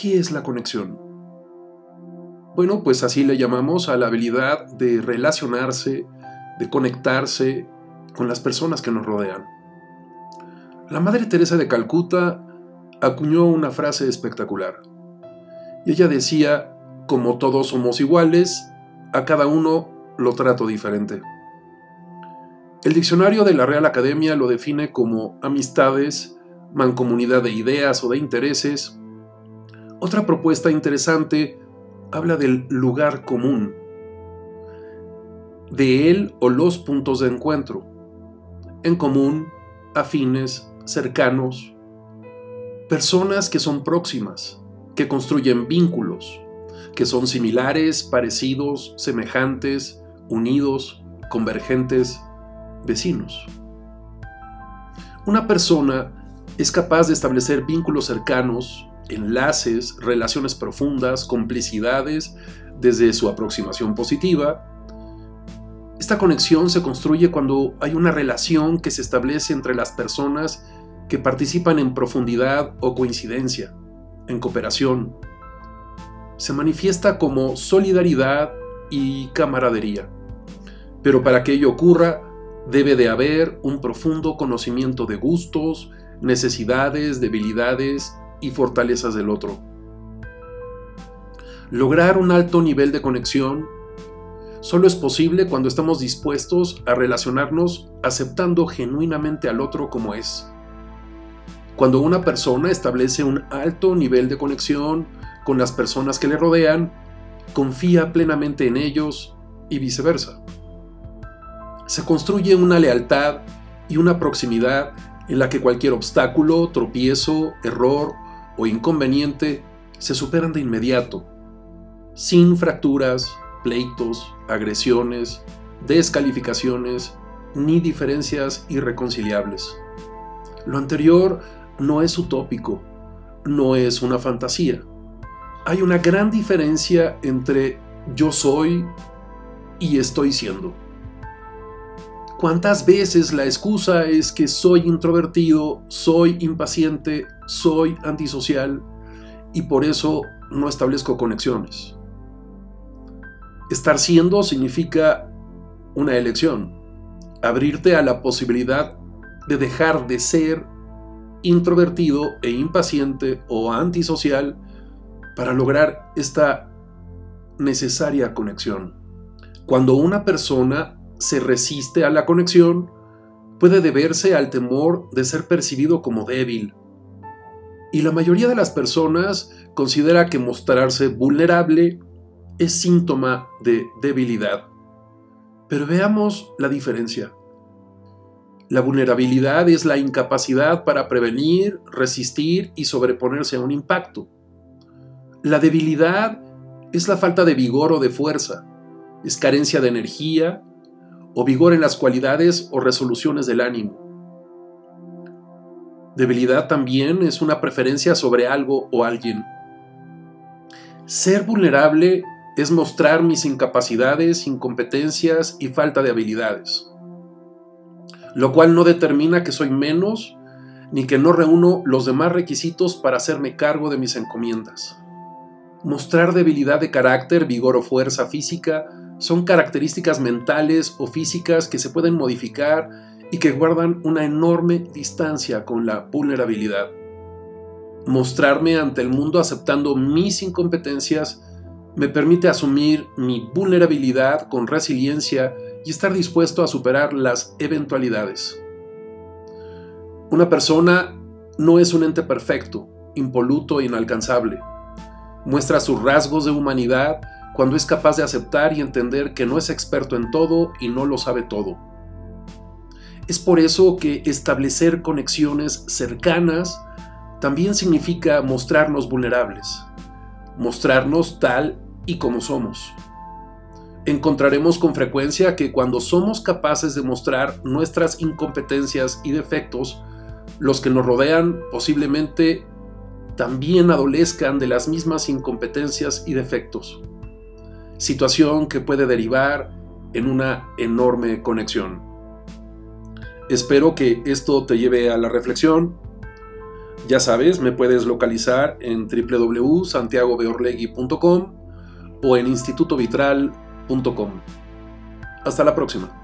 ¿qué es la conexión? Bueno, pues así le llamamos a la habilidad de relacionarse, de conectarse con las personas que nos rodean. La Madre Teresa de Calcuta acuñó una frase espectacular. Y ella decía, como todos somos iguales, a cada uno lo trato diferente. El diccionario de la Real Academia lo define como amistades, mancomunidad de ideas o de intereses. Otra propuesta interesante habla del lugar común, de él o los puntos de encuentro, en común, afines, cercanos, personas que son próximas, que construyen vínculos, que son similares, parecidos, semejantes, unidos, convergentes, vecinos. Una persona es capaz de establecer vínculos cercanos, enlaces, relaciones profundas, complicidades desde su aproximación positiva. Esta conexión se construye cuando hay una relación que se establece entre las personas que participan en profundidad o coincidencia, en cooperación. Se manifiesta como solidaridad y camaradería. Pero para que ello ocurra, Debe de haber un profundo conocimiento de gustos, necesidades, debilidades y fortalezas del otro. Lograr un alto nivel de conexión solo es posible cuando estamos dispuestos a relacionarnos aceptando genuinamente al otro como es. Cuando una persona establece un alto nivel de conexión con las personas que le rodean, confía plenamente en ellos y viceversa se construye una lealtad y una proximidad en la que cualquier obstáculo, tropiezo, error o inconveniente se superan de inmediato, sin fracturas, pleitos, agresiones, descalificaciones ni diferencias irreconciliables. Lo anterior no es utópico, no es una fantasía. Hay una gran diferencia entre yo soy y estoy siendo. ¿Cuántas veces la excusa es que soy introvertido, soy impaciente, soy antisocial y por eso no establezco conexiones? Estar siendo significa una elección, abrirte a la posibilidad de dejar de ser introvertido e impaciente o antisocial para lograr esta necesaria conexión. Cuando una persona se resiste a la conexión puede deberse al temor de ser percibido como débil. Y la mayoría de las personas considera que mostrarse vulnerable es síntoma de debilidad. Pero veamos la diferencia. La vulnerabilidad es la incapacidad para prevenir, resistir y sobreponerse a un impacto. La debilidad es la falta de vigor o de fuerza, es carencia de energía o vigor en las cualidades o resoluciones del ánimo. Debilidad también es una preferencia sobre algo o alguien. Ser vulnerable es mostrar mis incapacidades, incompetencias y falta de habilidades, lo cual no determina que soy menos ni que no reúno los demás requisitos para hacerme cargo de mis encomiendas. Mostrar debilidad de carácter, vigor o fuerza física son características mentales o físicas que se pueden modificar y que guardan una enorme distancia con la vulnerabilidad. Mostrarme ante el mundo aceptando mis incompetencias me permite asumir mi vulnerabilidad con resiliencia y estar dispuesto a superar las eventualidades. Una persona no es un ente perfecto, impoluto e inalcanzable. Muestra sus rasgos de humanidad cuando es capaz de aceptar y entender que no es experto en todo y no lo sabe todo. Es por eso que establecer conexiones cercanas también significa mostrarnos vulnerables, mostrarnos tal y como somos. Encontraremos con frecuencia que cuando somos capaces de mostrar nuestras incompetencias y defectos, los que nos rodean posiblemente también adolezcan de las mismas incompetencias y defectos situación que puede derivar en una enorme conexión. Espero que esto te lleve a la reflexión. Ya sabes, me puedes localizar en www.santiagobeorlegui.com o en institutovitral.com. Hasta la próxima.